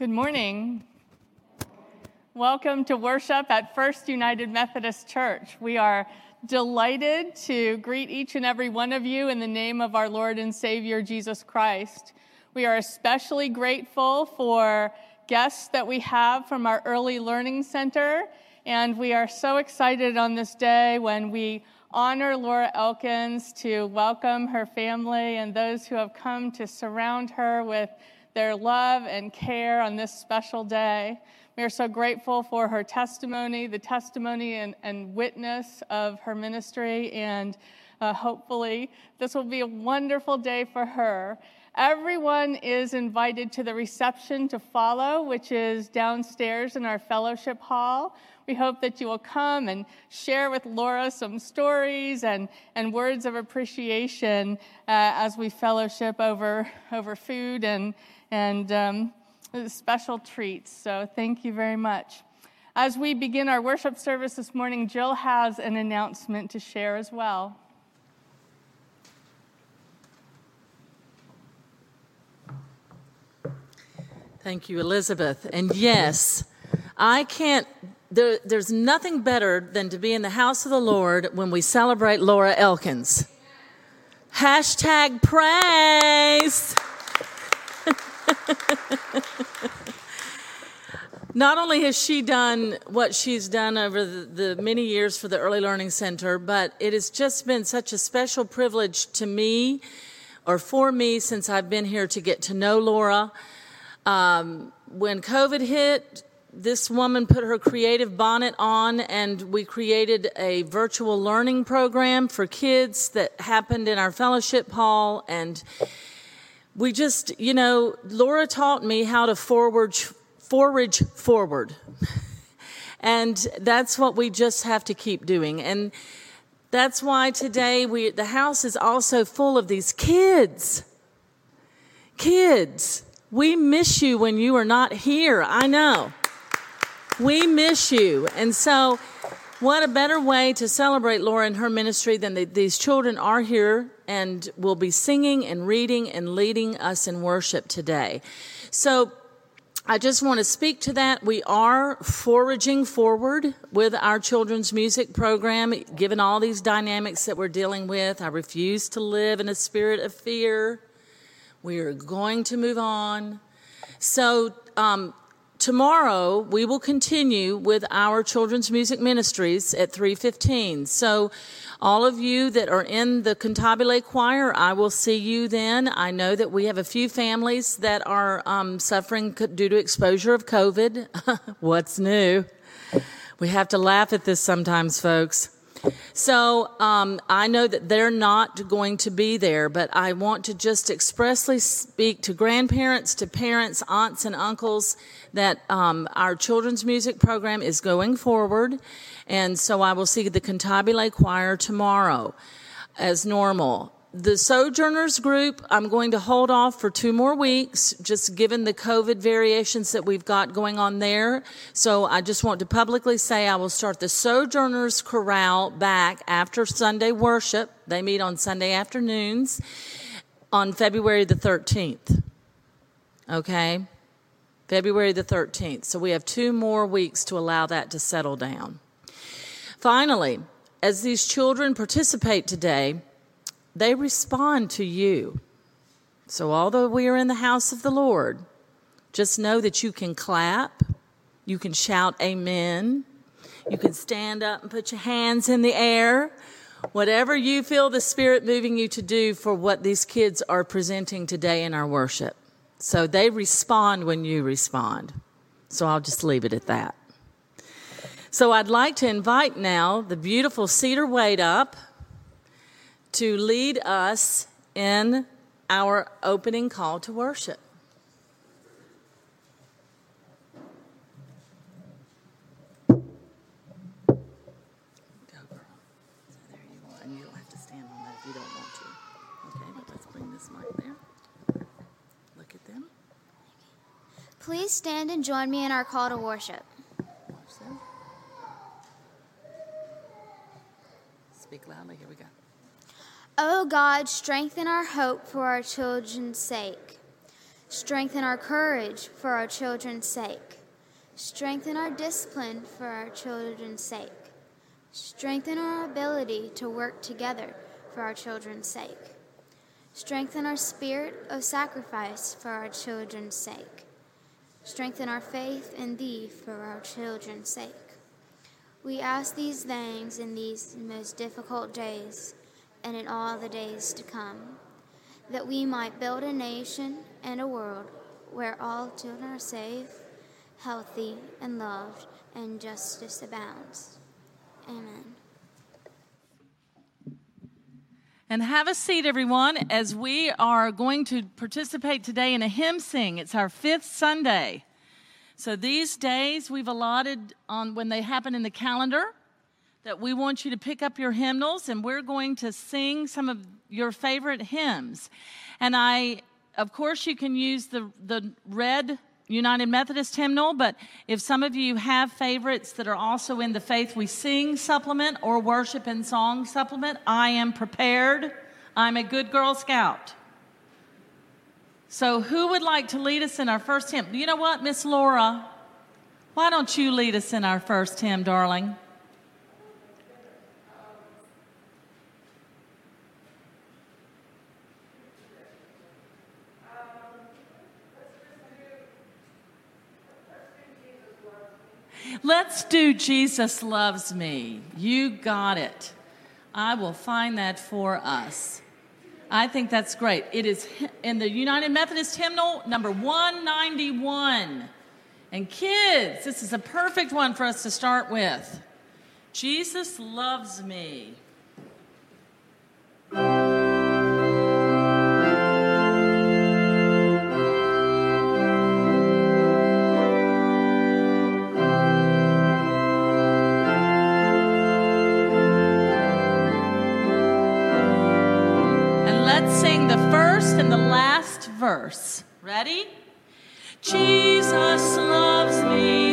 Good morning. Welcome to worship at First United Methodist Church. We are delighted to greet each and every one of you in the name of our Lord and Savior Jesus Christ. We are especially grateful for guests that we have from our Early Learning Center, and we are so excited on this day when we honor Laura Elkins to welcome her family and those who have come to surround her with their love and care on this special day. We are so grateful for her testimony, the testimony and, and witness of her ministry, and uh, hopefully this will be a wonderful day for her. Everyone is invited to the reception to follow, which is downstairs in our fellowship hall. We hope that you will come and share with Laura some stories and, and words of appreciation uh, as we fellowship over, over food and, and um, special treats. So thank you very much. As we begin our worship service this morning, Jill has an announcement to share as well. Thank you, Elizabeth. And yes, I can't, there, there's nothing better than to be in the house of the Lord when we celebrate Laura Elkins. Hashtag praise. Not only has she done what she's done over the, the, many years for the Early Learning Center, but it has just been such a special privilege to me or for me since I've been here to get to know Laura. Um, when COVID hit, this woman put her creative bonnet on and we created a virtual learning program for kids that happened in our fellowship hall and we just, you know, Laura taught me how to forward, forage forward. and that's what we just have to keep doing. And that's why today we, the house is also full of these kids. Kids, we miss you when you are not here. I know. We miss you. And so, what a better way to celebrate Laura and her ministry than the, these children are here and will be singing and reading and leading us in worship today. So, I just want to speak to that. We are foraging forward with our children's music program, given all these dynamics that we're dealing with. I refuse to live in a spirit of fear. We are going to move on. So, um, tomorrow we will continue with our children's music ministries at 315 so all of you that are in the cantabile choir i will see you then. I know that we have a few families that are um, suffering due to exposure of covid. What's new? We have to laugh at this sometimes folks so um, I know that they're not going to be there, but I want to just expressly speak to grandparents, to parents, aunts, and uncles that um, our children's music program is going forward. And so I will see the Cantabile Choir tomorrow as normal the Sojourners group, I'm going to hold off for two more weeks, just given the COVID variations that we've got going on there. So I just want to publicly say I will start the Sojourners Chorale back after Sunday worship. They meet on Sunday afternoons on February the 13th. Okay? February the 13th. So we have two more weeks to allow that to settle down. Finally, as these children participate today, they respond to you. So, although we are in the house of the Lord, just know that you can clap, you can shout amen, you can stand up and put your hands in the air. Whatever you feel the Spirit moving you to do for what these kids are presenting today in our worship. So they respond when you respond. So I'll just leave it at that. So I'd like to invite now the beautiful Cedar Wade up to lead us in our opening call to worship. Go girl. So there you are. And you don't have to stand on that if you don't want to. Okay, but let's clean this mic there. Look at them. Please stand and join me in our call to worship. Speak loudly. Here we go. O God, strengthen our hope for our children's sake. Strengthen our courage for our children's sake. Strengthen our discipline for our children's sake. Strengthen our ability to work together for our children's sake. Strengthen our spirit of sacrifice for our children's sake. Strengthen our faith in Thee for our children's sake. We ask these things in these most difficult days and in all the days to come, that we might build a nation and a world where all children are safe, healthy, and loved, and justice abounds. Amen. And have a seat, everyone, as we are going to participate today in a hymn sing. It's our fifth Sunday. So these days we've allotted on when they happen in the calendar that we want you to pick up your hymnals and we're going to sing some of your favorite hymns. And I, of course, you can use the, the red United Methodist hymnal, but if some of you have favorites that are also in the Faith We Sing supplement or Worship and Song supplement, I am prepared. I'm a good Girl Scout. So, who would like to lead us in our first hymn? You know what, Miss Laura? Why don't you lead us in our first hymn, darling? Let's do Jesus Loves Me. You got it. I will find that for us. I think that's great. It is in the United Methodist hymnal number 191. And kids, this is a perfect one for us to start with. Jesus loves me. Verse. Ready? Jesus loves me.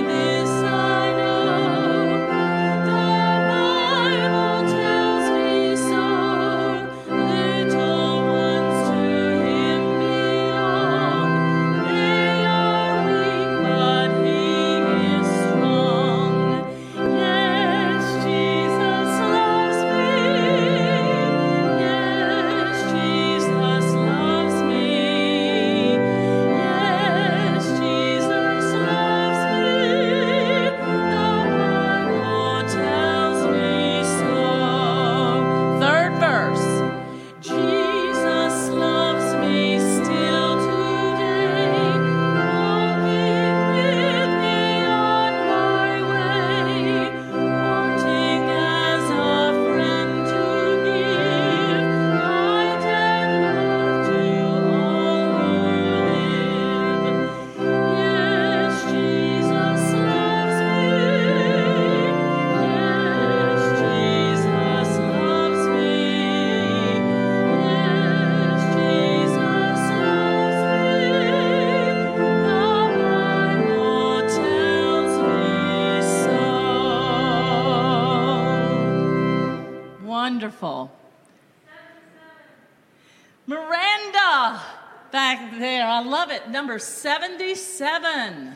Number 77.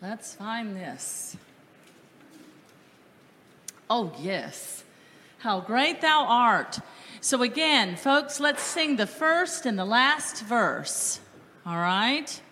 Let's find this. Oh, yes. How great thou art. So, again, folks, let's sing the first and the last verse. All right?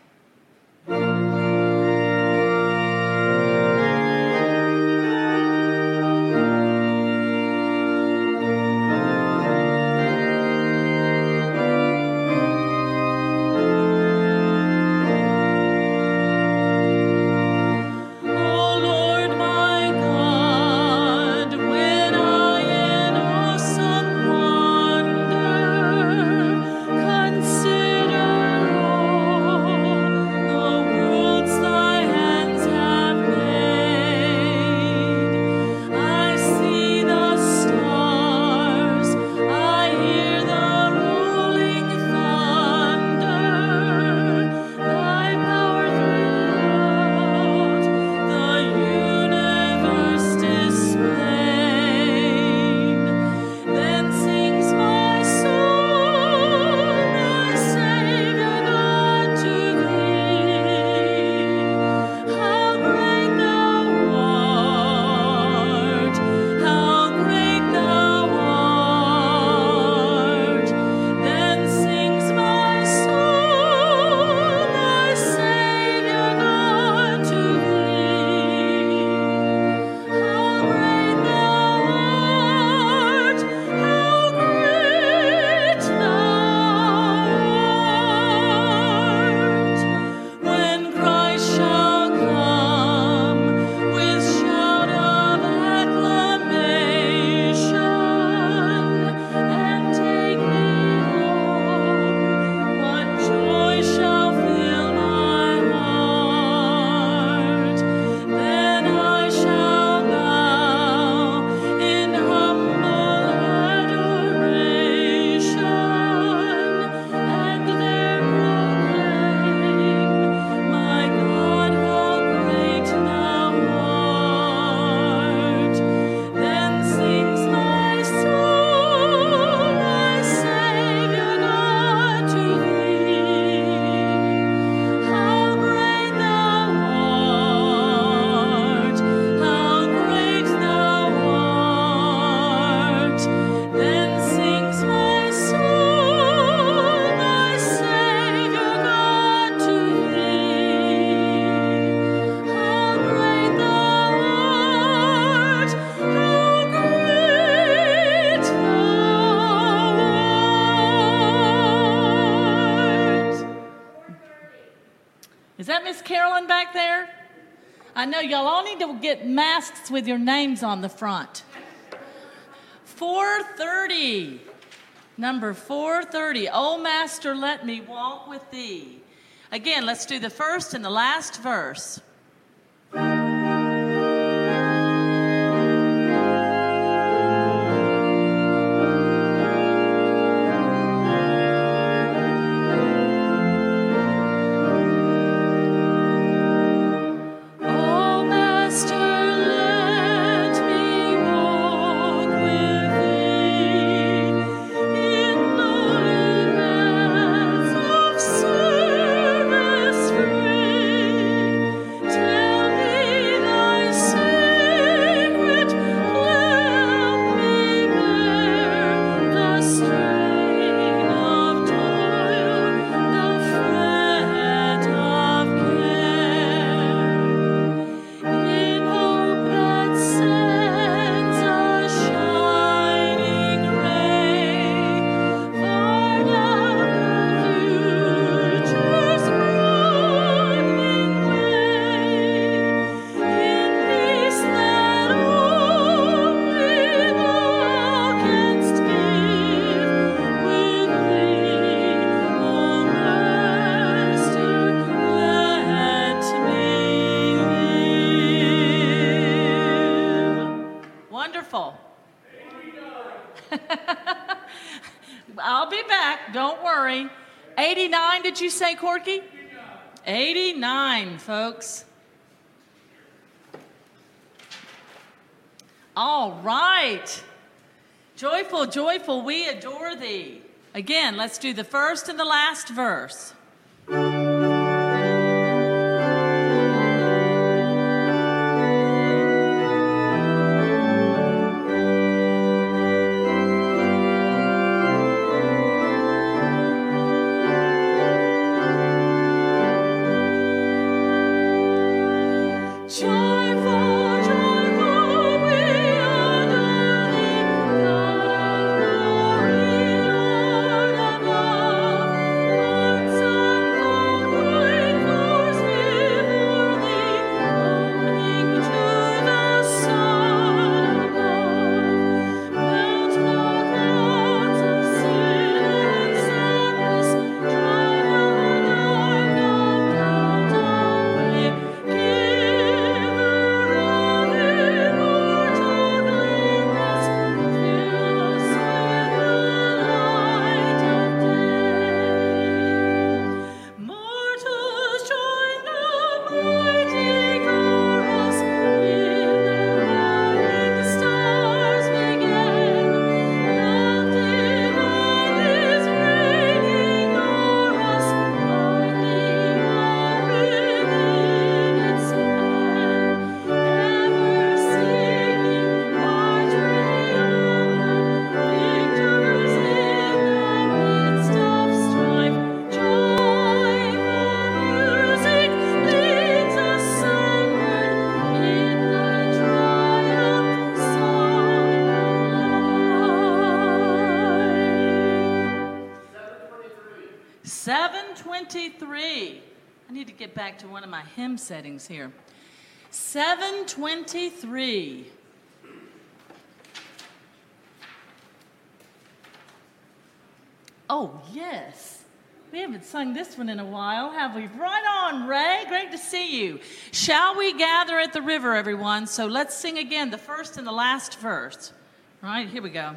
Get masks with your names on the front. 430. Number 430. Oh, Master, let me walk with thee. Again, let's do the first and the last verse. Folks. All right. Joyful, joyful, we adore thee. Again, let's do the first and the last verse. Back to one of my hymn settings here. 723. Oh, yes. We haven't sung this one in a while, have we? Right on, Ray. Great to see you. Shall we gather at the river, everyone? So let's sing again the first and the last verse. All right, here we go.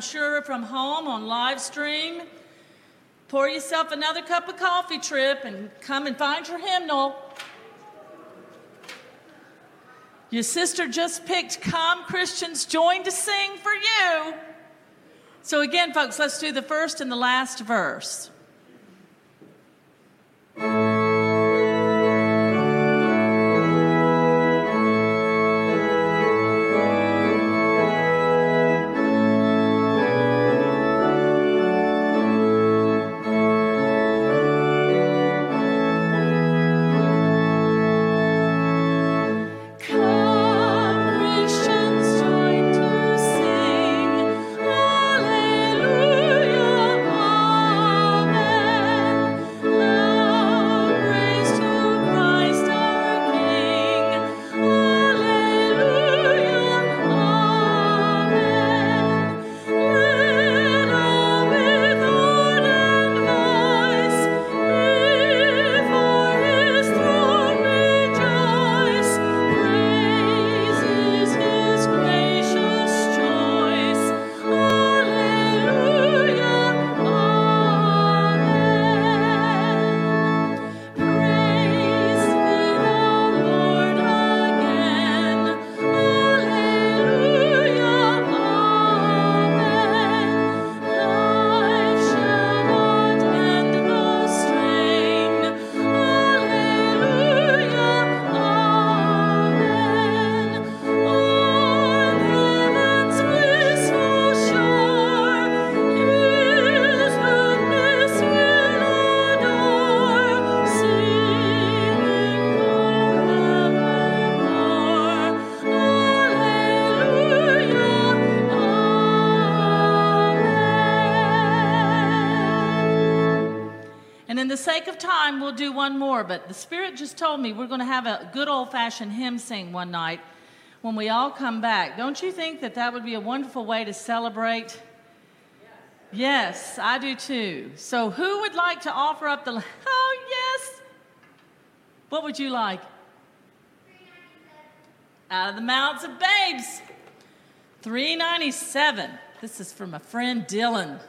I'm sure, from home on live stream, pour yourself another cup of coffee, Trip, and come and find your hymnal. Your sister just picked Come Christians Join to Sing for you. So, again, folks, let's do the first and the last verse. We'll do one more, but the Spirit just told me we're going to have a good old fashioned hymn sing one night when we all come back. Don't you think that that would be a wonderful way to celebrate? Yes, I do too. So, who would like to offer up the. Oh, yes. What would you like? Out of the mouths of babes. 397. This is from a friend Dylan.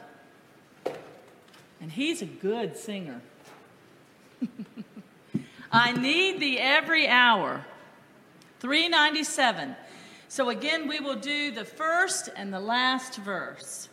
And he's a good singer. I need thee every hour. 397. So again, we will do the first and the last verse.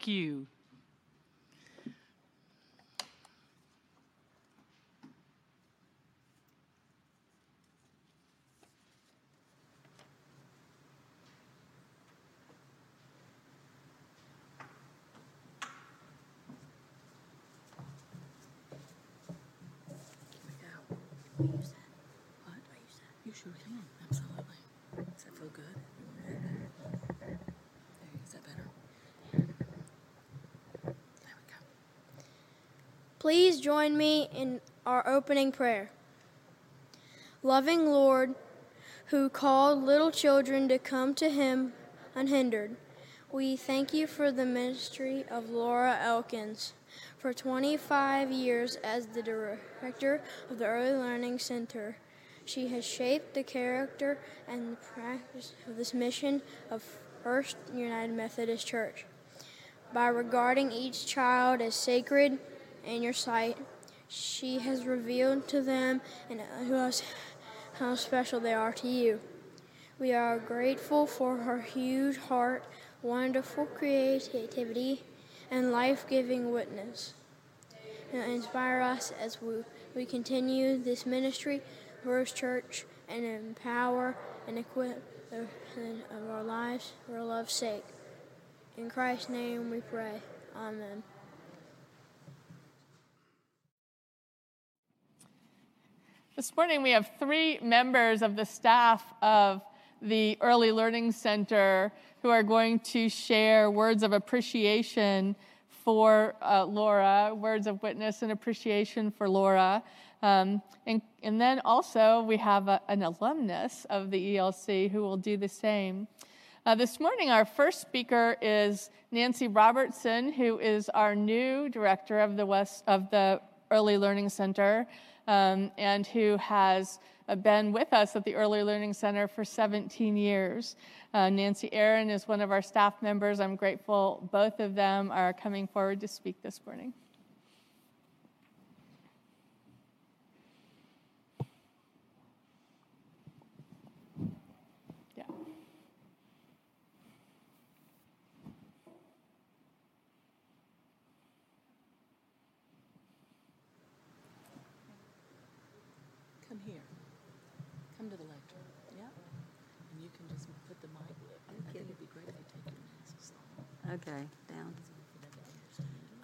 Thank you sure can. Absolutely. Does that feel good? There, is that better? There we go. Please join me in our opening prayer. Loving Lord, who called little children to come to Him unhindered, we thank you for the ministry of Laura Elkins. For 25 years as the director of the Early Learning Center, she has shaped the character and the practice of this mission of First United Methodist Church. By regarding each child as sacred in your sight, she has revealed to them and us how special they are to you. We are grateful for her huge heart, wonderful creativity, and life giving witness. Now inspire us as we, we continue this ministry, First Church, and empower and equip the of our lives for love's sake. In Christ's name we pray. Amen. This morning we have three members of the staff of the Early Learning Center who are going to share words of appreciation for uh, Laura, words of witness and appreciation for Laura. Um, and, and then also we have a, an alumnus of the ELC who will do the same. Uh, this morning, our first speaker is Nancy Robertson, who is our new director of the West of the Early Learning Center, um, and who has uh, been with us at the Early Learning Center for 17 years. Uh, Nancy Aaron is one of our staff members. I'm grateful both of them are coming forward to speak this morning. Yeah. Come here. The lectern. Yeah. And you can just put the mic. I think it'd be great if you take your masks off. Okay, down.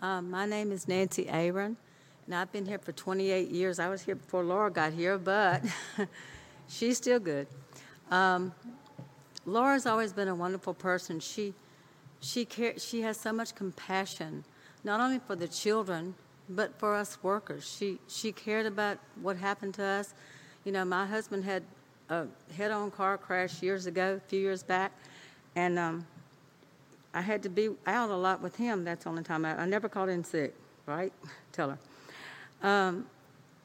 Um, my name is Nancy Aaron, and I've been here for 28 years. I was here before Laura got here, but she's still good. Um, Laura's always been a wonderful person. She, she, care, she has so much compassion, not only for the children, but for us workers. She, she cared about what happened to us. You know, my husband had a head-on car crash years ago, a few years back, and um, I had to be out a lot with him. That's the only time I, I never called in sick, right? Tell her. Um,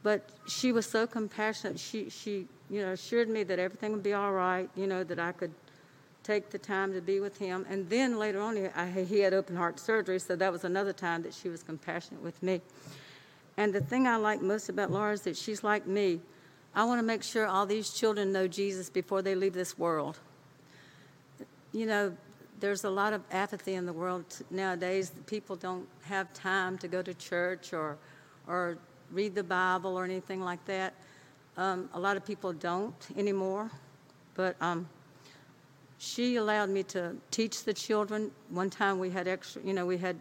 but she was so compassionate. She, she, you know, assured me that everything would be all right. You know, that I could take the time to be with him. And then later on, I, he had open heart surgery, so that was another time that she was compassionate with me. And the thing I like most about Laura is that she's like me. I want to make sure all these children know Jesus before they leave this world. You know, there's a lot of apathy in the world nowadays. People don't have time to go to church or, or read the Bible or anything like that. Um, a lot of people don't anymore, but um, she allowed me to teach the children. One time we had extra, you know, we had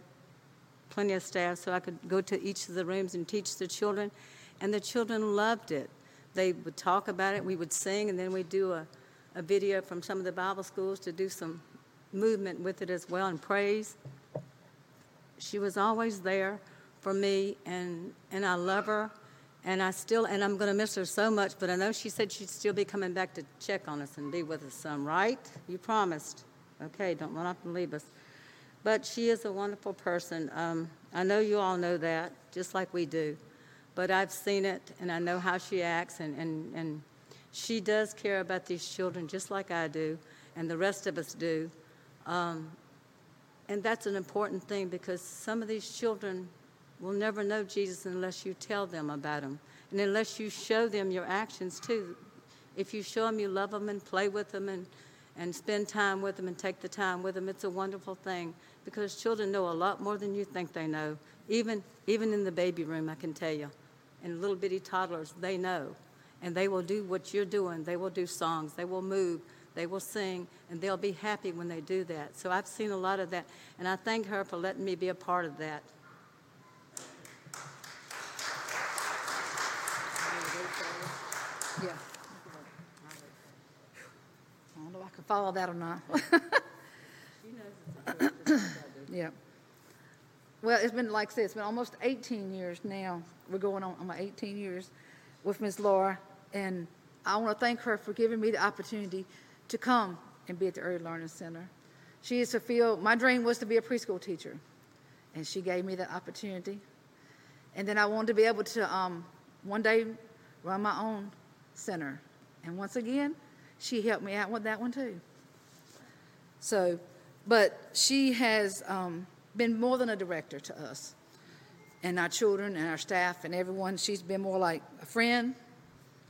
plenty of staff, so I could go to each of the rooms and teach the children, and the children loved it. They would talk about it, we would sing, and then we'd do a, a video from some of the Bible schools to do some movement with it as well and praise. She was always there for me, and, and I love her. And I still, and I'm going to miss her so much, but I know she said she'd still be coming back to check on us and be with us some, right? You promised. Okay, don't run off and leave us. But she is a wonderful person. Um, I know you all know that, just like we do. But I've seen it, and I know how she acts, and, and, and she does care about these children just like I do, and the rest of us do. Um, and that's an important thing because some of these children will never know Jesus unless you tell them about him. And unless you show them your actions too. If you show them you love them and play with them and, and spend time with them and take the time with them. It's a wonderful thing because children know a lot more than you think they know. Even, even in the baby room, I can tell you. And little bitty toddlers, they know. And they will do what you're doing. They will do songs, they will move, they will sing, and they'll be happy when they do that. So I've seen a lot of that, and I thank her for letting me be a part of that. Yeah. I don't know if I can follow that or not. Yeah. Well, it's been, like I said, it's been almost 18 years now. We're going on, on my 18 years with Miss Laura, and I want to thank her for giving me the opportunity to come and be at the Early Learning Center. She is fulfilled, my dream was to be a preschool teacher, and she gave me the opportunity. And then I wanted to be able to um, one day run my own center. And once again, she helped me out with that one too. So, but she has um, been more than a director to us and our children and our staff and everyone. She's been more like a friend,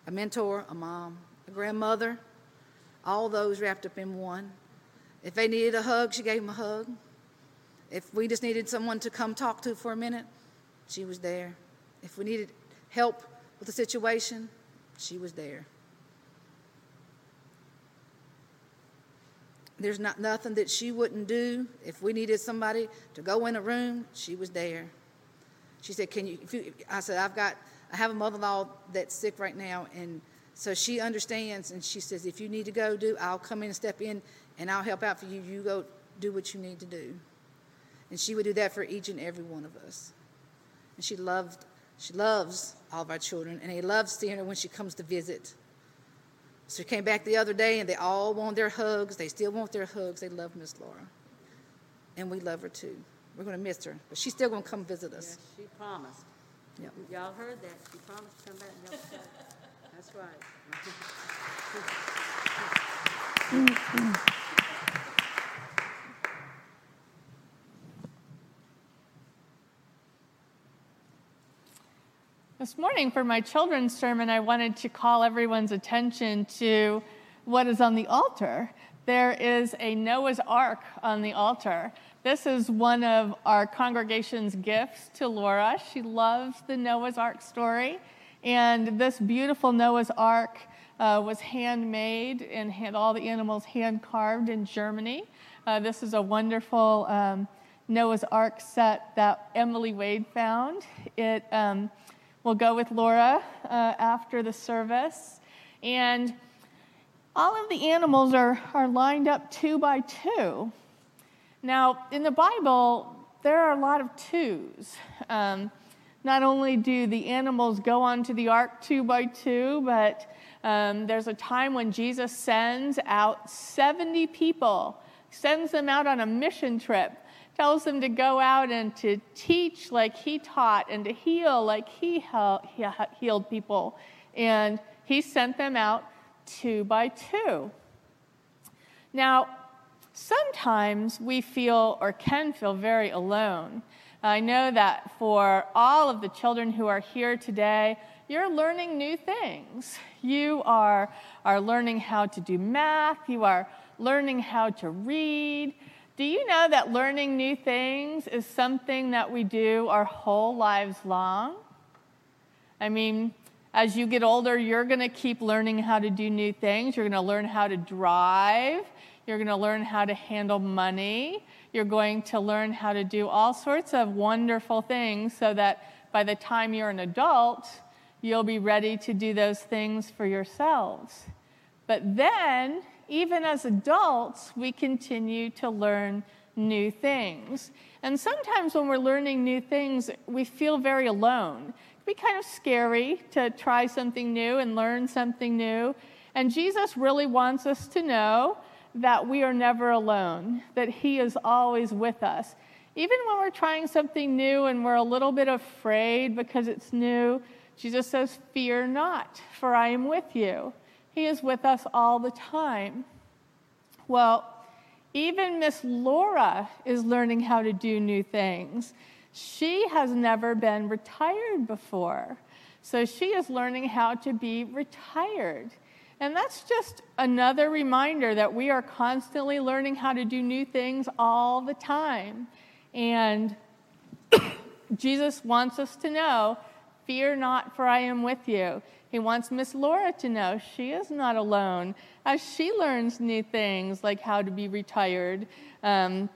a mentor, a mom, a grandmother, all those wrapped up in one. If they needed a hug, she gave them a hug. If we just needed someone to come talk to for a minute, she was there. If we needed help with the situation, she was there. There's not nothing that she wouldn't do. If we needed somebody to go in a room, she was there. She said, "Can you?" you I said, "I've got. I have a mother-in-law that's sick right now, and so she understands. And she says, if you need to go do, I'll come in and step in, and I'll help out for you. You go do what you need to do." And she would do that for each and every one of us. And she loved. She loves all of our children, and he loves seeing her when she comes to visit. She came back the other day, and they all want their hugs. They still want their hugs. They love Miss Laura, and we love her too. We're going to miss her, but she's still going to come visit us. Yes, she promised. Yep. Y'all heard that. She promised to come back and help us. That's right. This morning, for my children's sermon, I wanted to call everyone's attention to what is on the altar. There is a Noah's Ark on the altar. This is one of our congregation's gifts to Laura. She loves the Noah's Ark story. And this beautiful Noah's Ark uh, was handmade and had all the animals hand carved in Germany. Uh, this is a wonderful um, Noah's Ark set that Emily Wade found. It um, will go with Laura uh, after the service. And all of the animals are, are lined up two by two. Now, in the Bible, there are a lot of twos. Um, not only do the animals go onto the ark two by two, but um, there's a time when Jesus sends out 70 people, sends them out on a mission trip, tells them to go out and to teach like he taught and to heal like he healed people. And he sent them out two by two. Now, sometimes we feel or can feel very alone. I know that for all of the children who are here today, you're learning new things. You are, are learning how to do math, you are learning how to read. Do you know that learning new things is something that we do our whole lives long? I mean, as you get older, you're going to keep learning how to do new things. You're going to learn how to drive. You're going to learn how to handle money. You're going to learn how to do all sorts of wonderful things so that by the time you're an adult, you'll be ready to do those things for yourselves. But then, even as adults, we continue to learn new things. And sometimes when we're learning new things, we feel very alone. It can be kind of scary to try something new and learn something new. And Jesus really wants us to know that we are never alone, that He is always with us. Even when we're trying something new and we're a little bit afraid because it's new, Jesus says, Fear not, for I am with you. He is with us all the time. Well, even Miss Laura is learning how to do new things. She has never been retired before. So she is learning how to be retired. And that's just another reminder that we are constantly learning how to do new things all the time. And Jesus wants us to know fear not, for I am with you. He wants Miss Laura to know she is not alone as she learns new things like how to be retired. Um,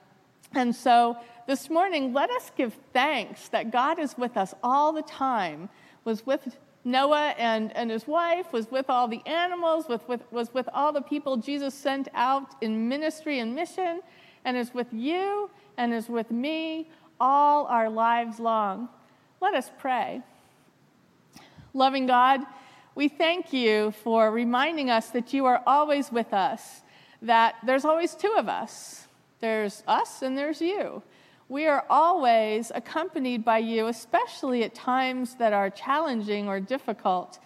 and so this morning, let us give thanks that God is with us all the time, was with Noah and, and his wife, was with all the animals, with, with, was with all the people Jesus sent out in ministry and mission, and is with you and is with me all our lives long. Let us pray. Loving God, we thank you for reminding us that you are always with us, that there's always two of us there's us and there's you. We are always accompanied by you, especially at times that are challenging or difficult,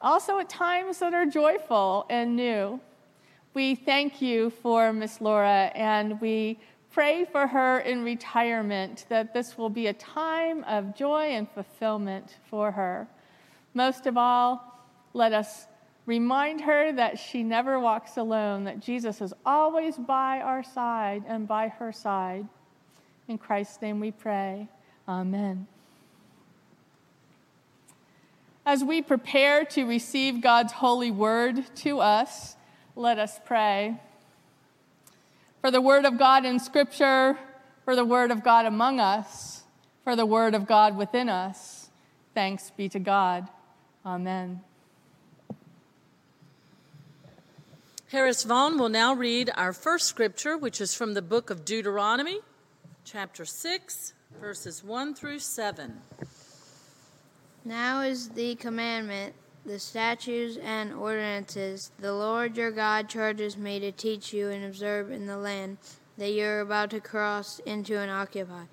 also at times that are joyful and new. We thank you for Miss Laura and we pray for her in retirement that this will be a time of joy and fulfillment for her. Most of all, let us remind her that she never walks alone, that Jesus is always by our side and by her side. In Christ's name we pray. Amen. As we prepare to receive God's holy word to us, let us pray. For the word of God in Scripture, for the word of God among us, for the word of God within us, thanks be to God. Amen. Harris Vaughn will now read our first scripture, which is from the book of Deuteronomy, chapter 6, verses 1 through 7. Now is the commandment, the statutes and ordinances the Lord your God charges me to teach you and observe in the land that you are about to cross into and occupy,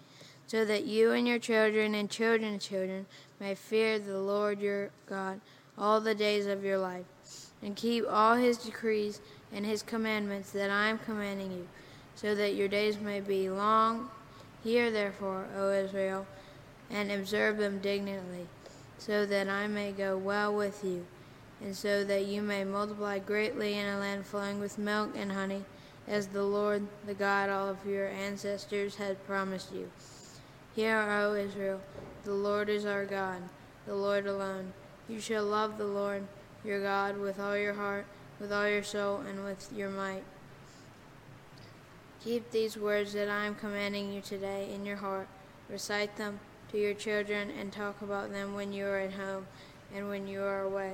so that you and your children and children's children may fear the Lord your God all the days of your life and keep all his decrees and his commandments that I am commanding you, so that your days may be long. Hear therefore, O Israel, and observe them dignantly, so that I may go well with you, and so that you may multiply greatly in a land flowing with milk and honey, as the Lord, the God of your ancestors, had promised you. Hear, O Israel, the Lord is our God, the Lord alone. You shall love the Lord your God with all your heart, with all your soul, and with your might. Keep these words that I am commanding you today in your heart. Recite them to your children and talk about them when you are at home and when you are away,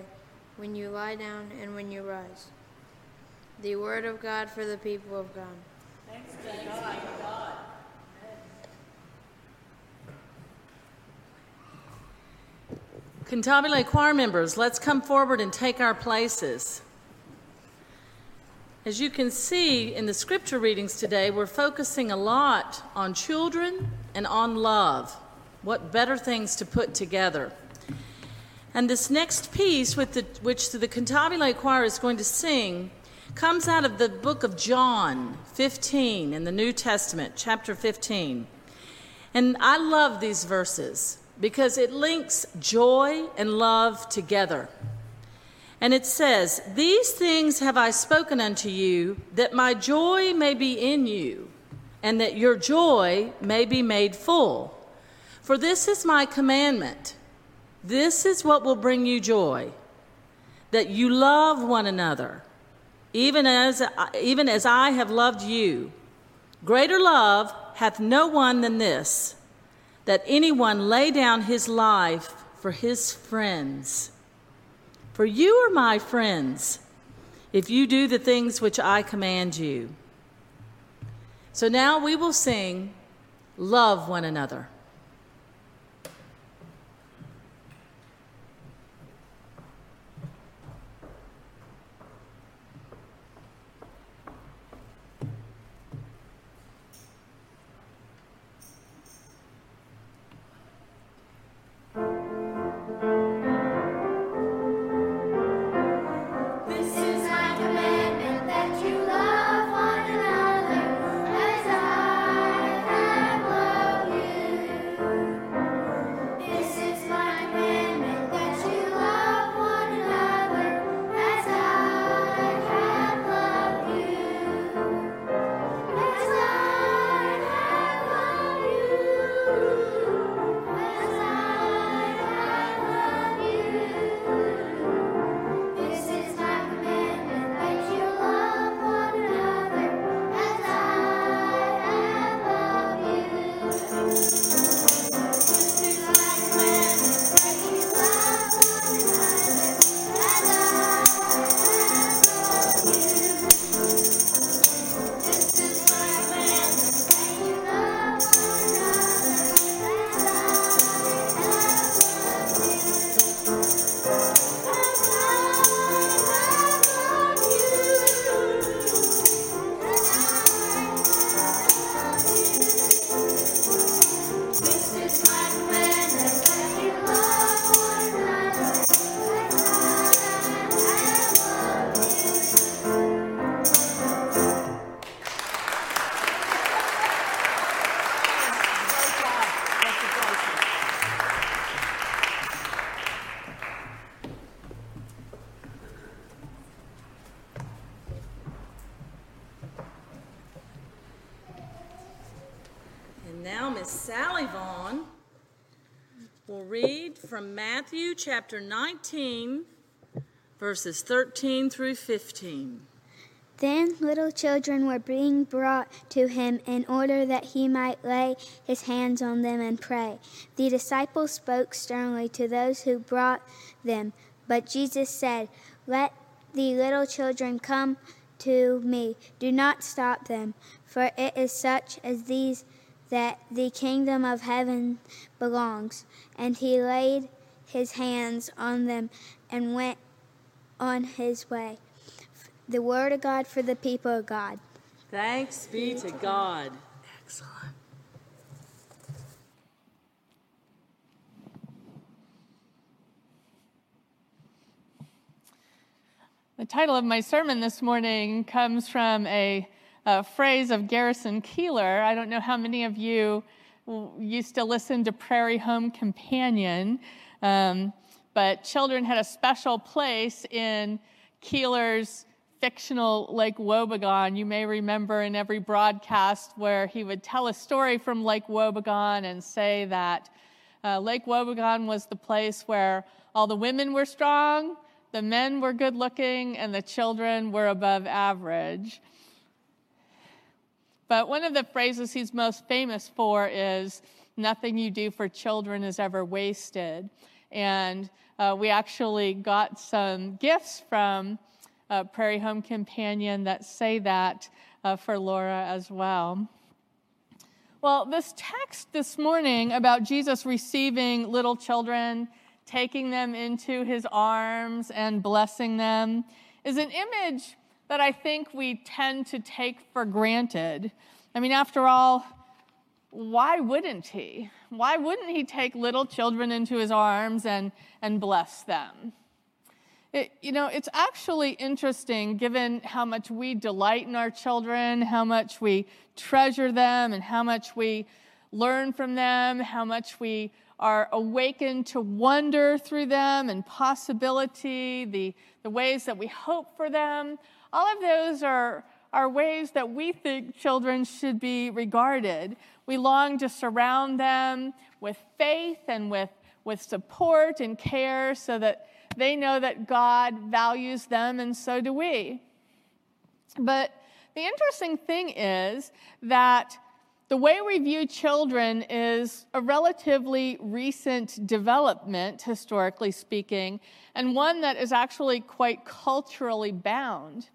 when you lie down and when you rise. The word of God for the people of God. Thanks be God. Cantabile choir members, let's come forward and take our places. As you can see in the scripture readings today, we're focusing a lot on children and on love. What better things to put together? And this next piece, the, which the Cantabile choir is going to sing, comes out of the book of John 15 in the New Testament, chapter 15. And I love these verses because it links joy and love together. And it says, These things have I spoken unto you, that my joy may be in you, and that your joy may be made full. For this is my commandment. This is what will bring you joy, that you love one another, even as, even as I have loved you. Greater love hath no one than this that anyone lay down his life for his friends. For you are my friends if you do the things which I command you. So now we will sing, Love One Another. Chapter 19, verses 13 through 15. Then little children were being brought to him in order that he might lay his hands on them and pray. The disciples spoke sternly to those who brought them, but Jesus said, Let the little children come to me. Do not stop them, for it is such as these that the kingdom of heaven belongs. And he laid his hands on them and went on his way. The word of God for the people of God. Thanks be to God. Excellent. The title of my sermon this morning comes from a a phrase of Garrison Keillor. I don't know how many of you used to listen to Prairie Home Companion, um, but children had a special place in Keillor's fictional Lake Wobegon. You may remember in every broadcast where he would tell a story from Lake Wobegon and say that uh, Lake Wobegon was the place where all the women were strong, the men were good looking, and the children were above average. But one of the phrases he's most famous for is, Nothing you do for children is ever wasted. And uh, we actually got some gifts from uh, Prairie Home Companion that say that uh, for Laura as well. Well, this text this morning about Jesus receiving little children, taking them into his arms, and blessing them is an image that I think we tend to take for granted. I mean, after all, why wouldn't he? Why wouldn't he take little children into his arms and, and bless them? It, you know, it's actually interesting given how much we delight in our children, how much we treasure them, and how much we learn from them, how much we are awakened to wonder through them and possibility, the, the ways that we hope for them. All of those are, are ways that we think children should be regarded. We long to surround them with faith and with, with support and care so that they know that God values them, and so do we. But the interesting thing is that the way we view children is a relatively recent development, historically speaking, and one that is actually quite culturally bound.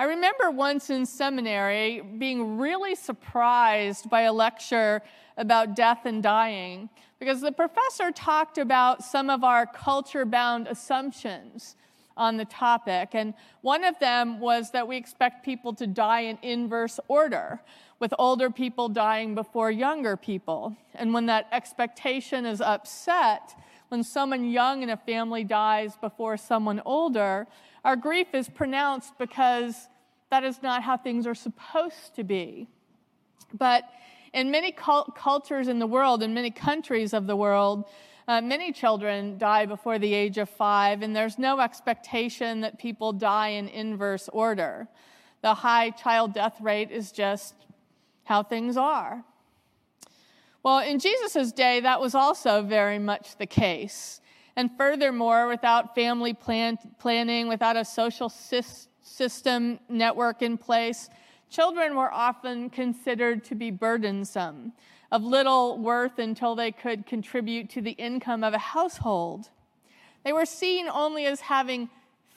I remember once in seminary being really surprised by a lecture about death and dying because the professor talked about some of our culture bound assumptions on the topic. And one of them was that we expect people to die in inverse order, with older people dying before younger people. And when that expectation is upset, when someone young in a family dies before someone older, our grief is pronounced because that is not how things are supposed to be. But in many cult- cultures in the world, in many countries of the world, uh, many children die before the age of five, and there's no expectation that people die in inverse order. The high child death rate is just how things are. Well, in Jesus' day, that was also very much the case. And furthermore, without family plan- planning, without a social system, system network in place, children were often considered to be burdensome, of little worth until they could contribute to the income of a household. They were seen only as having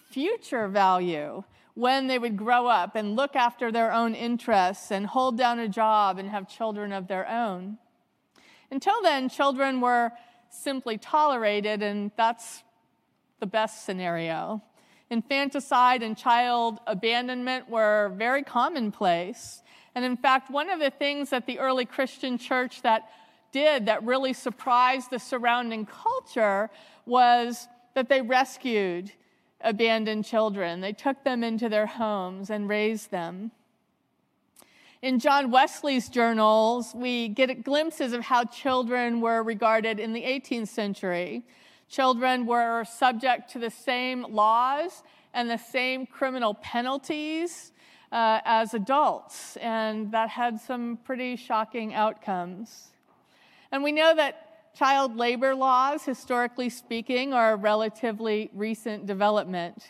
future value when they would grow up and look after their own interests and hold down a job and have children of their own. Until then, children were simply tolerated, and that's the best scenario. Infanticide and child abandonment were very commonplace. And in fact, one of the things that the early Christian church that did that really surprised the surrounding culture was that they rescued abandoned children. They took them into their homes and raised them. In John Wesley's journals, we get glimpses of how children were regarded in the 18th century. Children were subject to the same laws and the same criminal penalties uh, as adults, and that had some pretty shocking outcomes. And we know that child labor laws, historically speaking, are a relatively recent development.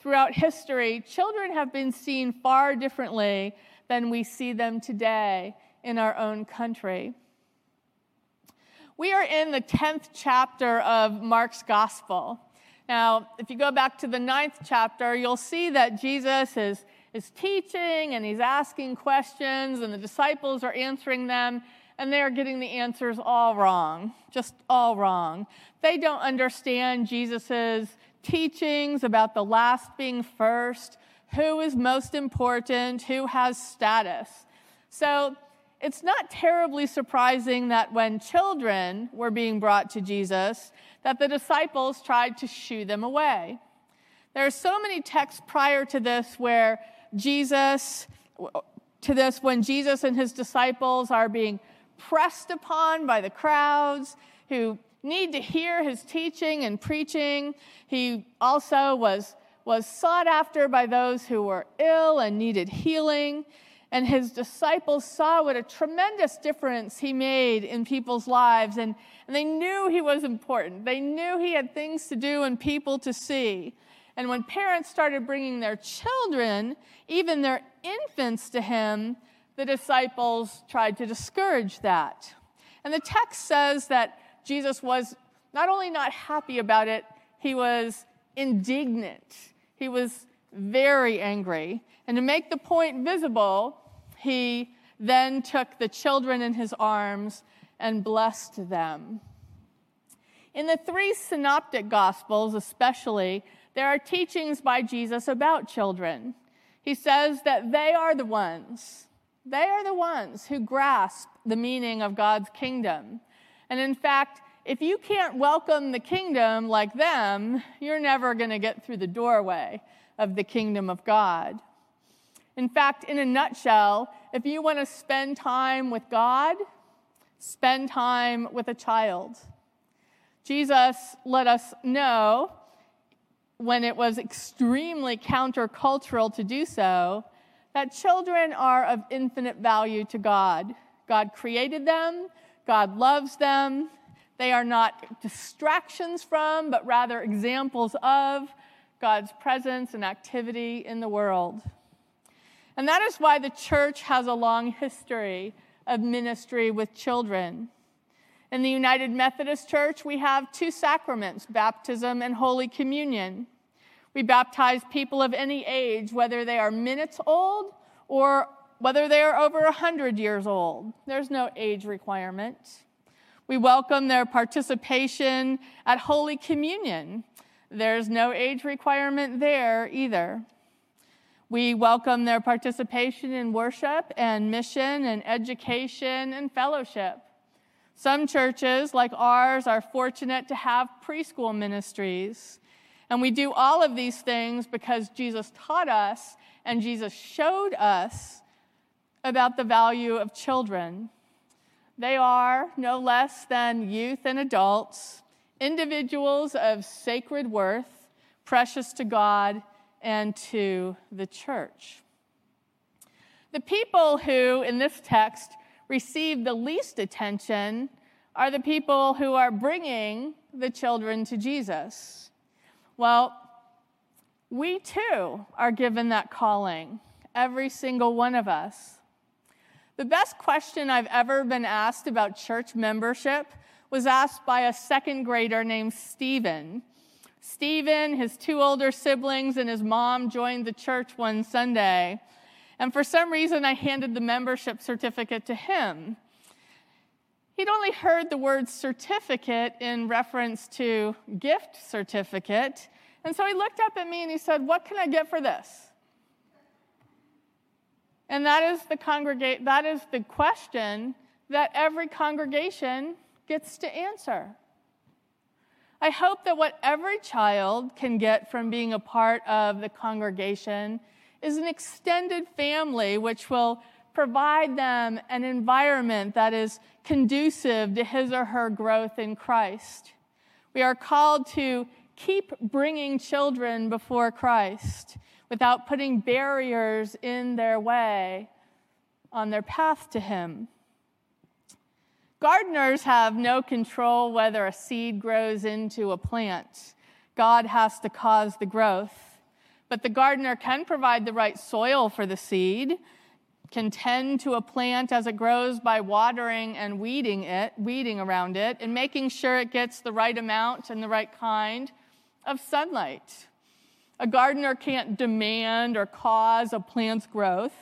Throughout history, children have been seen far differently than we see them today in our own country. We are in the 10th chapter of Mark's Gospel. Now, if you go back to the ninth chapter, you'll see that Jesus is, is teaching and he's asking questions, and the disciples are answering them, and they are getting the answers all wrong, just all wrong. They don't understand Jesus' teachings about the last being first, who is most important, who has status. So, it's not terribly surprising that when children were being brought to Jesus, that the disciples tried to shoo them away. There are so many texts prior to this where Jesus, to this, when Jesus and his disciples are being pressed upon by the crowds who need to hear his teaching and preaching. He also was, was sought after by those who were ill and needed healing and his disciples saw what a tremendous difference he made in people's lives, and, and they knew he was important. They knew he had things to do and people to see. And when parents started bringing their children, even their infants, to him, the disciples tried to discourage that. And the text says that Jesus was not only not happy about it, he was indignant. He was very angry. And to make the point visible, he then took the children in his arms and blessed them. In the three synoptic gospels, especially, there are teachings by Jesus about children. He says that they are the ones, they are the ones who grasp the meaning of God's kingdom. And in fact, if you can't welcome the kingdom like them, you're never going to get through the doorway of the kingdom of God. In fact, in a nutshell, if you want to spend time with God, spend time with a child. Jesus let us know when it was extremely countercultural to do so that children are of infinite value to God. God created them, God loves them. They are not distractions from, but rather examples of God's presence and activity in the world. And that is why the church has a long history of ministry with children. In the United Methodist Church, we have two sacraments baptism and Holy Communion. We baptize people of any age, whether they are minutes old or whether they are over 100 years old. There's no age requirement. We welcome their participation at Holy Communion. There's no age requirement there either. We welcome their participation in worship and mission and education and fellowship. Some churches, like ours, are fortunate to have preschool ministries. And we do all of these things because Jesus taught us and Jesus showed us about the value of children. They are no less than youth and adults, individuals of sacred worth, precious to God and to the church. The people who, in this text, receive the least attention are the people who are bringing the children to Jesus. Well, we too are given that calling, every single one of us. The best question I've ever been asked about church membership was asked by a second grader named Stephen. Stephen, his two older siblings, and his mom joined the church one Sunday. And for some reason, I handed the membership certificate to him. He'd only heard the word certificate in reference to gift certificate. And so he looked up at me and he said, What can I get for this? And that is the that is the question that every congregation gets to answer. I hope that what every child can get from being a part of the congregation is an extended family which will provide them an environment that is conducive to his or her growth in Christ. We are called to keep bringing children before Christ without putting barriers in their way on their path to Him. Gardeners have no control whether a seed grows into a plant. God has to cause the growth. But the gardener can provide the right soil for the seed, can tend to a plant as it grows by watering and weeding it, weeding around it, and making sure it gets the right amount and the right kind of sunlight. A gardener can't demand or cause a plant's growth,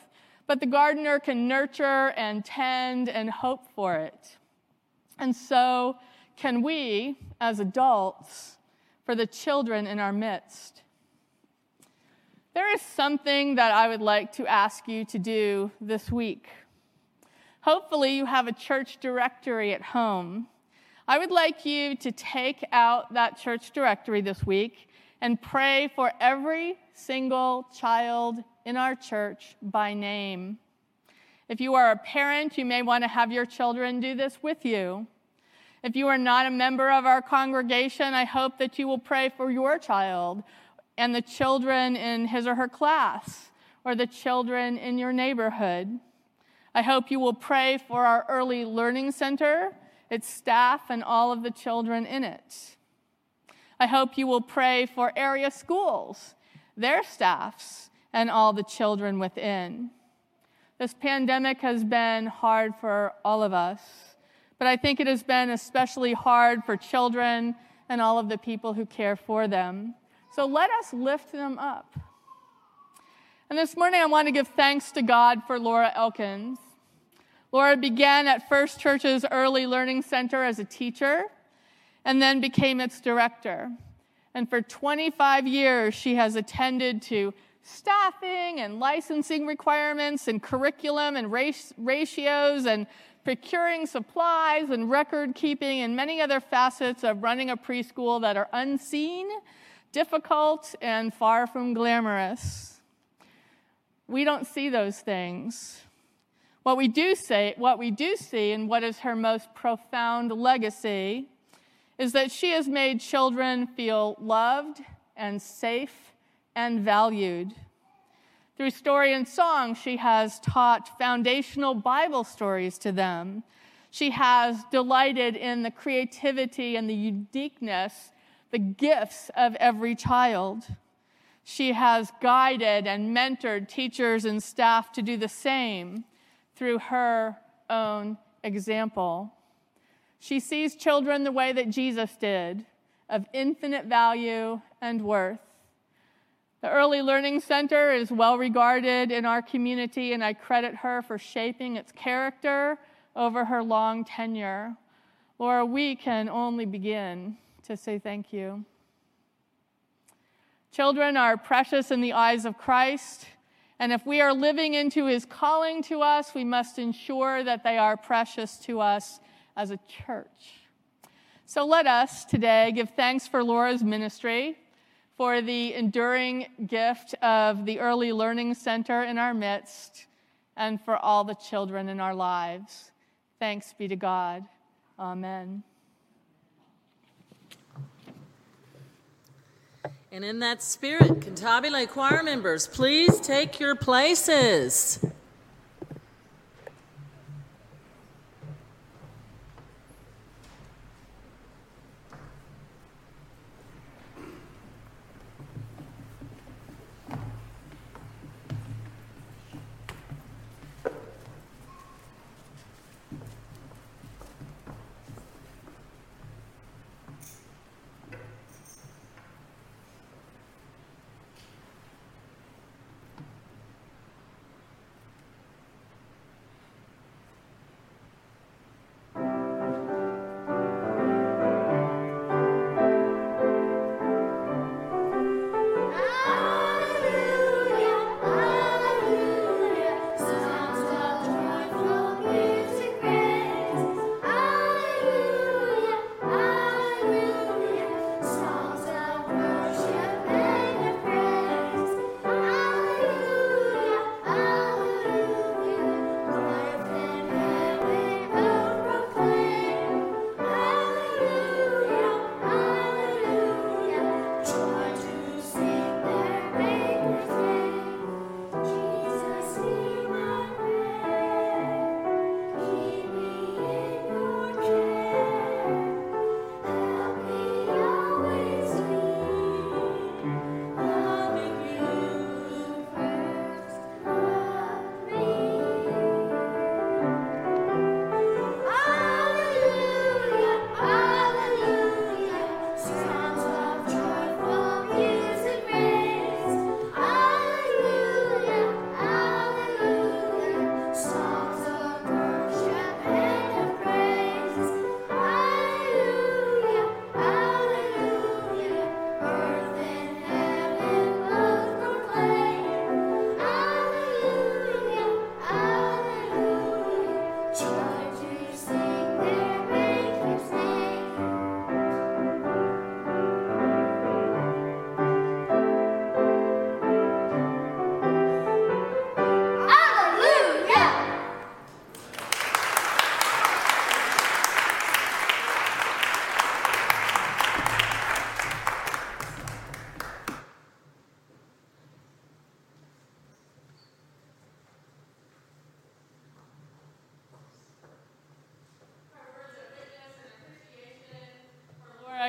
but the gardener can nurture and tend and hope for it. And so can we, as adults, for the children in our midst. There is something that I would like to ask you to do this week. Hopefully, you have a church directory at home. I would like you to take out that church directory this week and pray for every single child in our church by name. If you are a parent, you may want to have your children do this with you. If you are not a member of our congregation, I hope that you will pray for your child and the children in his or her class or the children in your neighborhood. I hope you will pray for our early learning center, its staff, and all of the children in it. I hope you will pray for area schools, their staffs, and all the children within. This pandemic has been hard for all of us, but I think it has been especially hard for children and all of the people who care for them. So let us lift them up. And this morning, I want to give thanks to God for Laura Elkins. Laura began at First Church's Early Learning Center as a teacher and then became its director. And for 25 years, she has attended to staffing and licensing requirements and curriculum and race, ratios and procuring supplies and record keeping and many other facets of running a preschool that are unseen, difficult, and far from glamorous. We don't see those things. What we do say, what we do see, and what is her most profound legacy is that she has made children feel loved and safe and valued. Through story and song, she has taught foundational Bible stories to them. She has delighted in the creativity and the uniqueness, the gifts of every child. She has guided and mentored teachers and staff to do the same through her own example. She sees children the way that Jesus did, of infinite value and worth. The Early Learning Center is well regarded in our community, and I credit her for shaping its character over her long tenure. Laura, we can only begin to say thank you. Children are precious in the eyes of Christ, and if we are living into his calling to us, we must ensure that they are precious to us as a church. So let us today give thanks for Laura's ministry, for the enduring gift of the Early Learning Center in our midst, and for all the children in our lives. Thanks be to God. Amen. And in that spirit, Cantabile choir members, please take your places.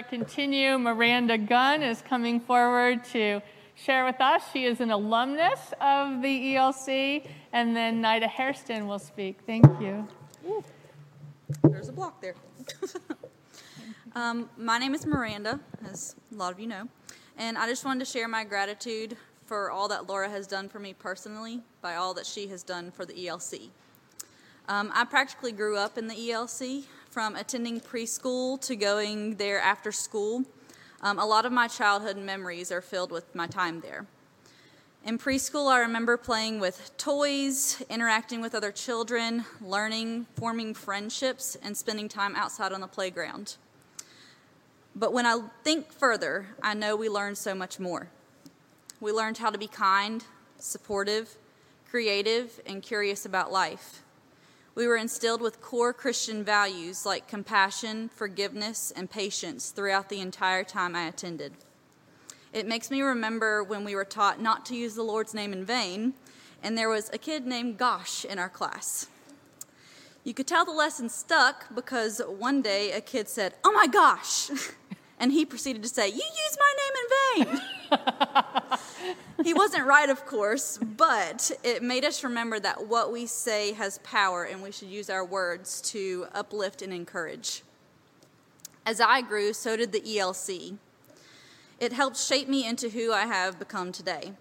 Continue, Miranda Gunn is coming forward to share with us. She is an alumnus of the ELC, and then Nida Hairston will speak. Thank you. Ooh, there's a block there. um, my name is Miranda, as a lot of you know, and I just wanted to share my gratitude for all that Laura has done for me personally, by all that she has done for the ELC. Um, I practically grew up in the ELC, from attending preschool to going there after school. Um, a lot of my childhood memories are filled with my time there. In preschool, I remember playing with toys, interacting with other children, learning, forming friendships, and spending time outside on the playground. But when I think further, I know we learned so much more. We learned how to be kind, supportive, creative, and curious about life. We were instilled with core Christian values like compassion, forgiveness, and patience throughout the entire time I attended. It makes me remember when we were taught not to use the Lord's name in vain, and there was a kid named Gosh in our class. You could tell the lesson stuck because one day a kid said, Oh my gosh! And he proceeded to say, You use my name in vain. he wasn't right, of course, but it made us remember that what we say has power and we should use our words to uplift and encourage. As I grew, so did the ELC. It helped shape me into who I have become today.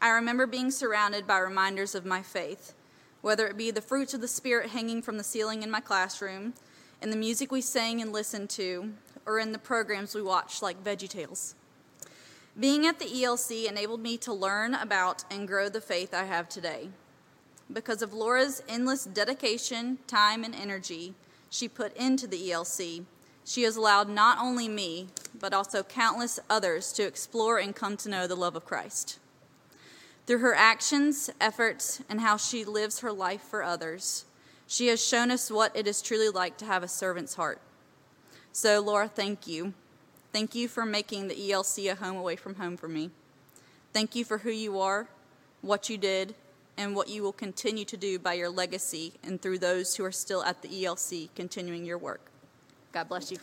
I remember being surrounded by reminders of my faith, whether it be the fruits of the Spirit hanging from the ceiling in my classroom, and the music we sang and listened to, or in the programs we watch, like VeggieTales. Being at the ELC enabled me to learn about and grow the faith I have today. Because of Laura's endless dedication, time, and energy she put into the ELC, she has allowed not only me, but also countless others to explore and come to know the love of Christ. Through her actions, efforts, and how she lives her life for others, she has shown us what it is truly like to have a servant's heart. So, Laura, thank you. Thank you for making the ELC a home away from home for me. Thank you for who you are, what you did, and what you will continue to do by your legacy and through those who are still at the ELC continuing your work. God bless you.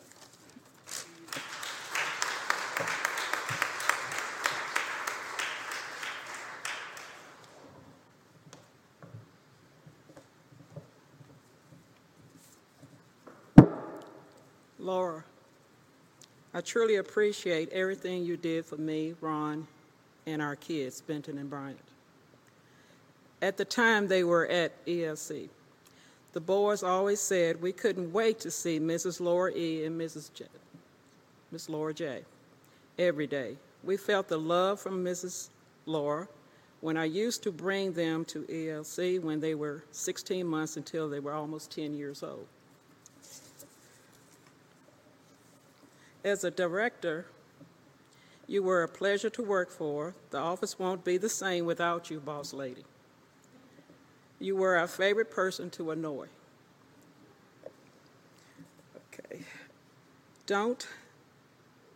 Laura, I truly appreciate everything you did for me, Ron, and our kids, Benton and Bryant. At the time they were at ELC, the boys always said we couldn't wait to see Mrs. Laura E. and Mrs. J, Miss Laura J. every day. We felt the love from Mrs. Laura when I used to bring them to ELC when they were 16 months until they were almost 10 years old. As a director, you were a pleasure to work for. The office won't be the same without you, boss lady. You were our favorite person to annoy. Okay. Don't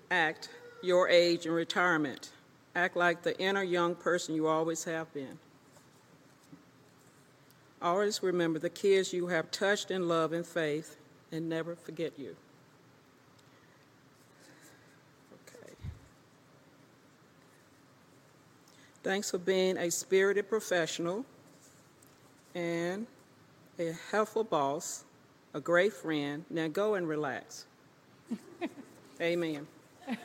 act your age in retirement. Act like the inner young person you always have been. Always remember the kids you have touched in love and faith and never forget you. Thanks for being a spirited professional and a helpful boss, a great friend. Now go and relax. Amen.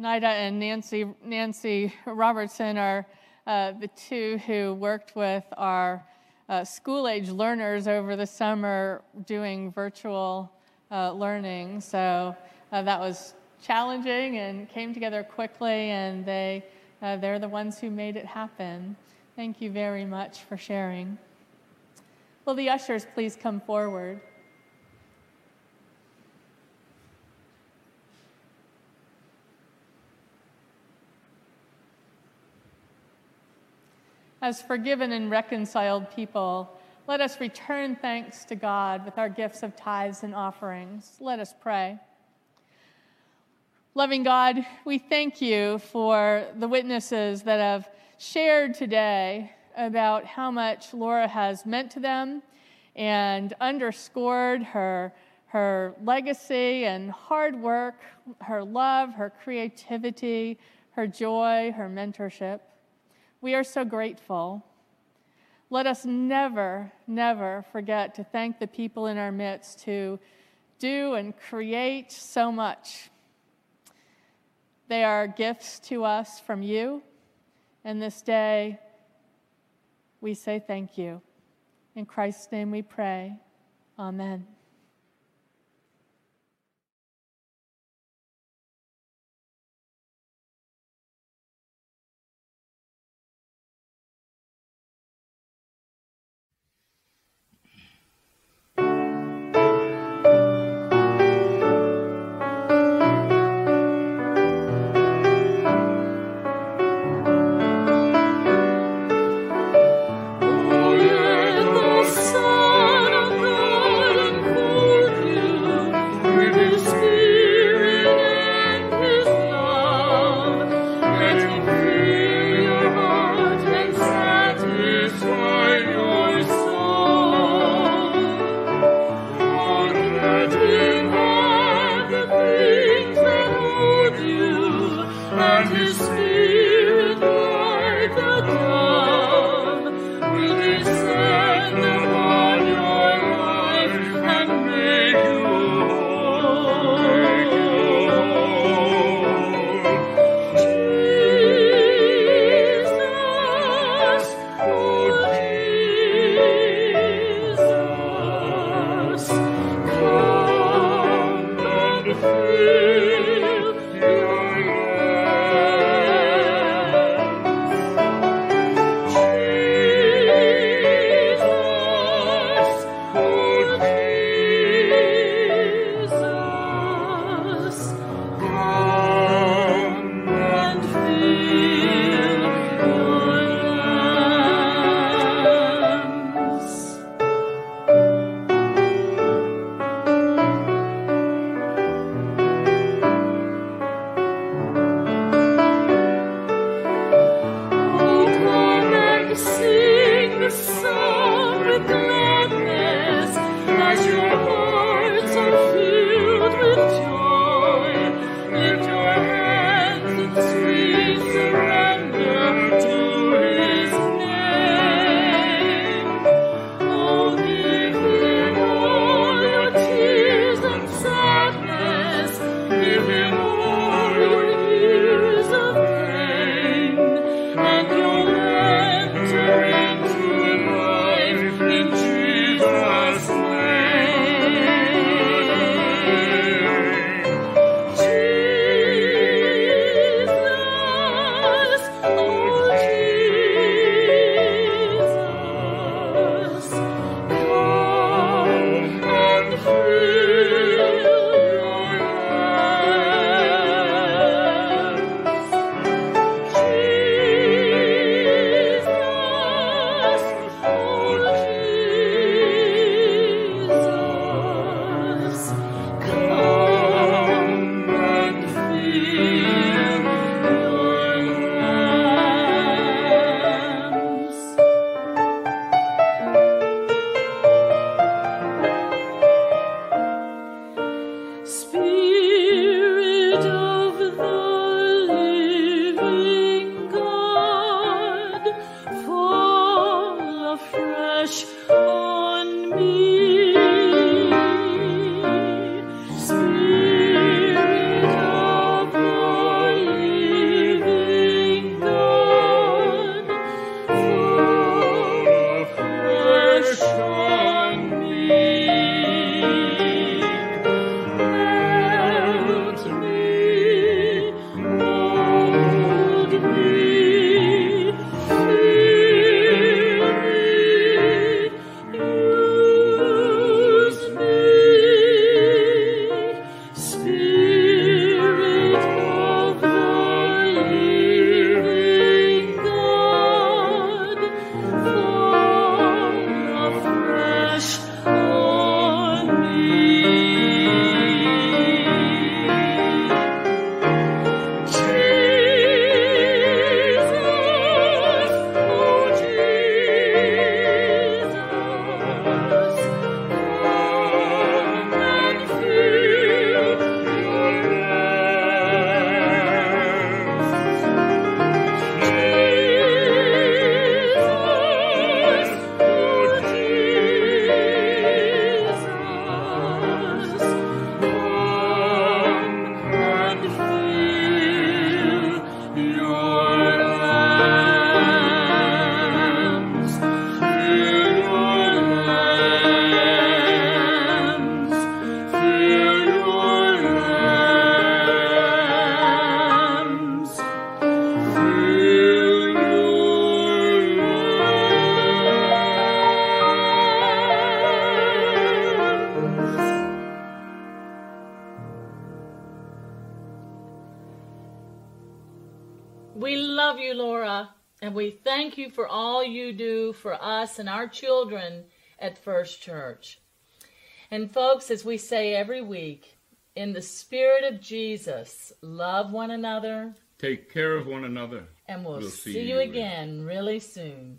Nida and Nancy, Nancy Robertson are uh, the two who worked with our uh, school age learners over the summer doing virtual uh, learning. So uh, that was challenging and came together quickly, and they, uh, they're the ones who made it happen. Thank you very much for sharing. Will the ushers please come forward? As forgiven and reconciled people, let us return thanks to God with our gifts of tithes and offerings. Let us pray. Loving God, we thank you for the witnesses that have shared today about how much Laura has meant to them and underscored her, her legacy and hard work, her love, her creativity, her joy, her mentorship. We are so grateful. Let us never, never forget to thank the people in our midst who do and create so much. They are gifts to us from you, and this day we say thank you. In Christ's name we pray. Amen. Us and our children at First Church. And folks, as we say every week, in the spirit of Jesus, love one another. Take care of one another. And we'll, we'll see, see, you again really soon.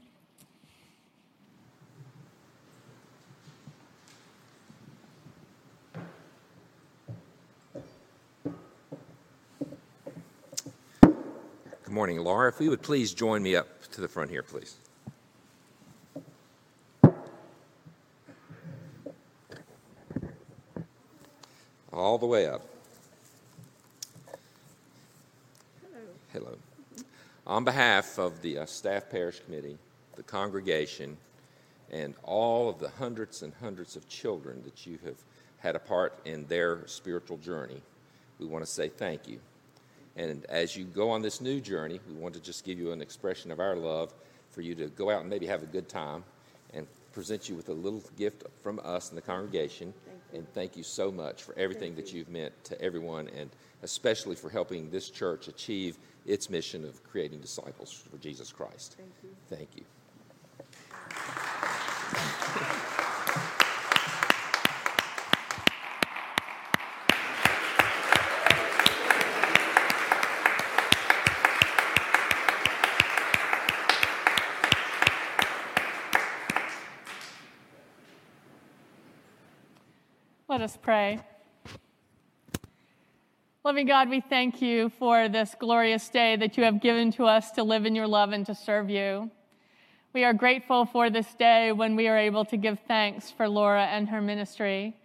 Good morning, Laura. If we would please join me up to the front here, please. All the way up. Hello. Hello. On behalf of the uh, staff parish committee, the congregation, and all of the hundreds and hundreds of children that you have had a part in their spiritual journey, we want to say thank you. And as you go on this new journey, we want to just give you an expression of our love for you to go out and maybe have a good time and present you with a little gift from us in the congregation. Thank and thank you so much for everything thank that you've meant to everyone and especially for helping this church achieve its mission of creating disciples for Jesus Christ. Thank you. Thank Let us pray. Loving God, we thank you for this glorious day that you have given to us to live in your love and to serve you. We are grateful for this day when we are able to give thanks for Laura and her ministry.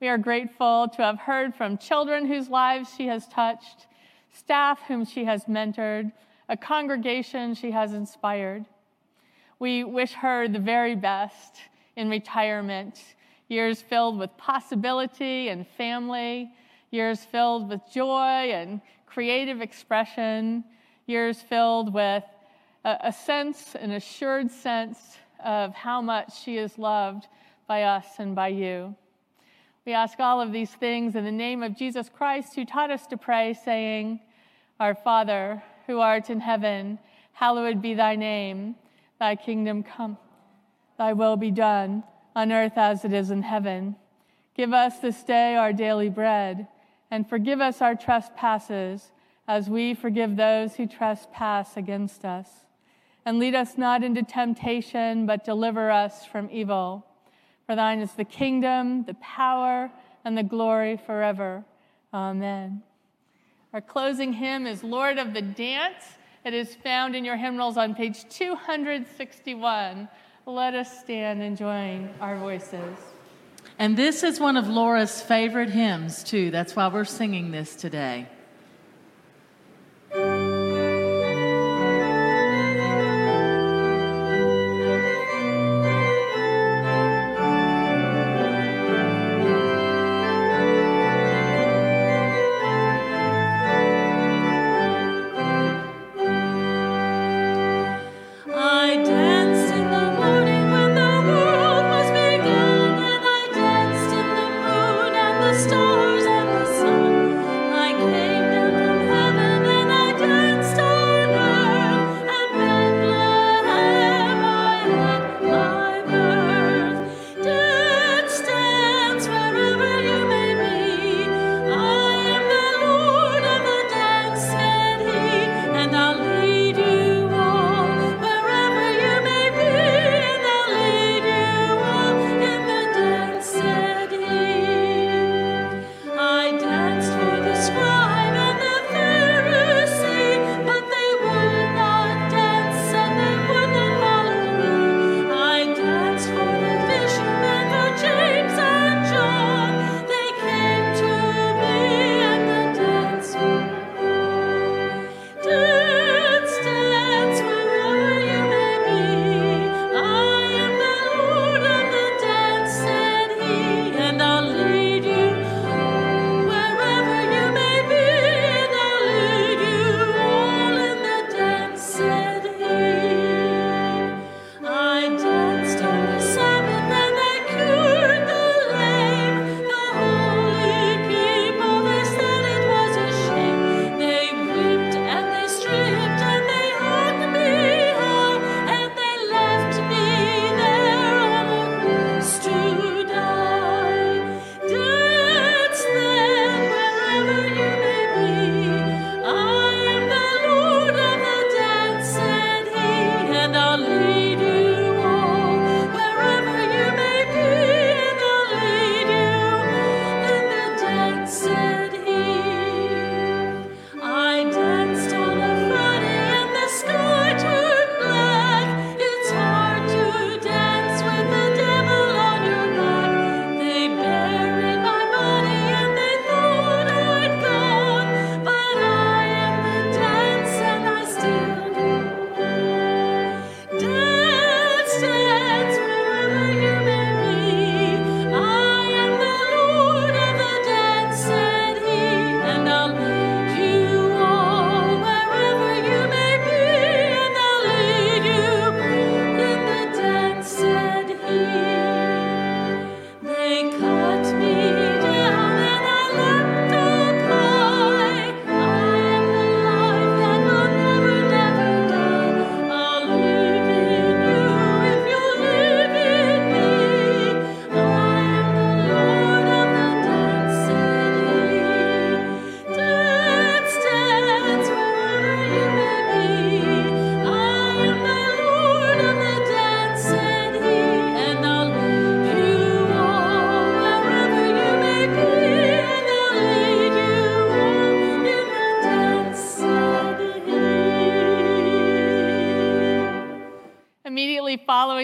We are grateful to have heard from children whose lives she has touched, staff whom she has mentored, a congregation she has inspired. We wish her the very best in retirement years filled with possibility and family, years filled with joy and creative expression, years filled with a, a sense, an assured sense of how much she is loved by us and by you. We ask all of these things in the name of Jesus Christ, who taught us to pray, saying, Our Father, who art in heaven, hallowed be thy name. Thy kingdom come, thy will be done on earth as it is in heaven. Give us this day our daily bread, and forgive us our trespasses, as we forgive those who trespass against us. And lead us not into temptation, but deliver us from evil. For thine is the kingdom, the power, and the glory forever. Amen. Our closing hymn is Lord of the Dance. It is found in your hymnals on page 261. Let us stand and join our voices. And this is one of Laura's favorite hymns, too. That's why we're singing this today.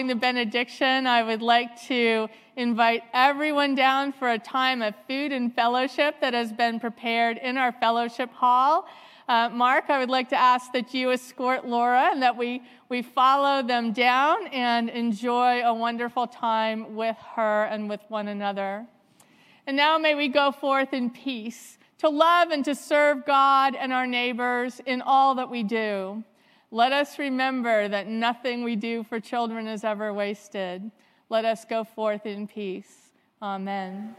Following the benediction, I would like to invite everyone down for a time of food and fellowship that has been prepared in our fellowship hall. Uh, Mark, I would like to ask that you escort Laura and that we, we follow them down and enjoy a wonderful time with her and with one another. And now may we go forth in peace to love and to serve God and our neighbors in all that we do. Let us remember that nothing we do for children is ever wasted. Let us go forth in peace. Amen.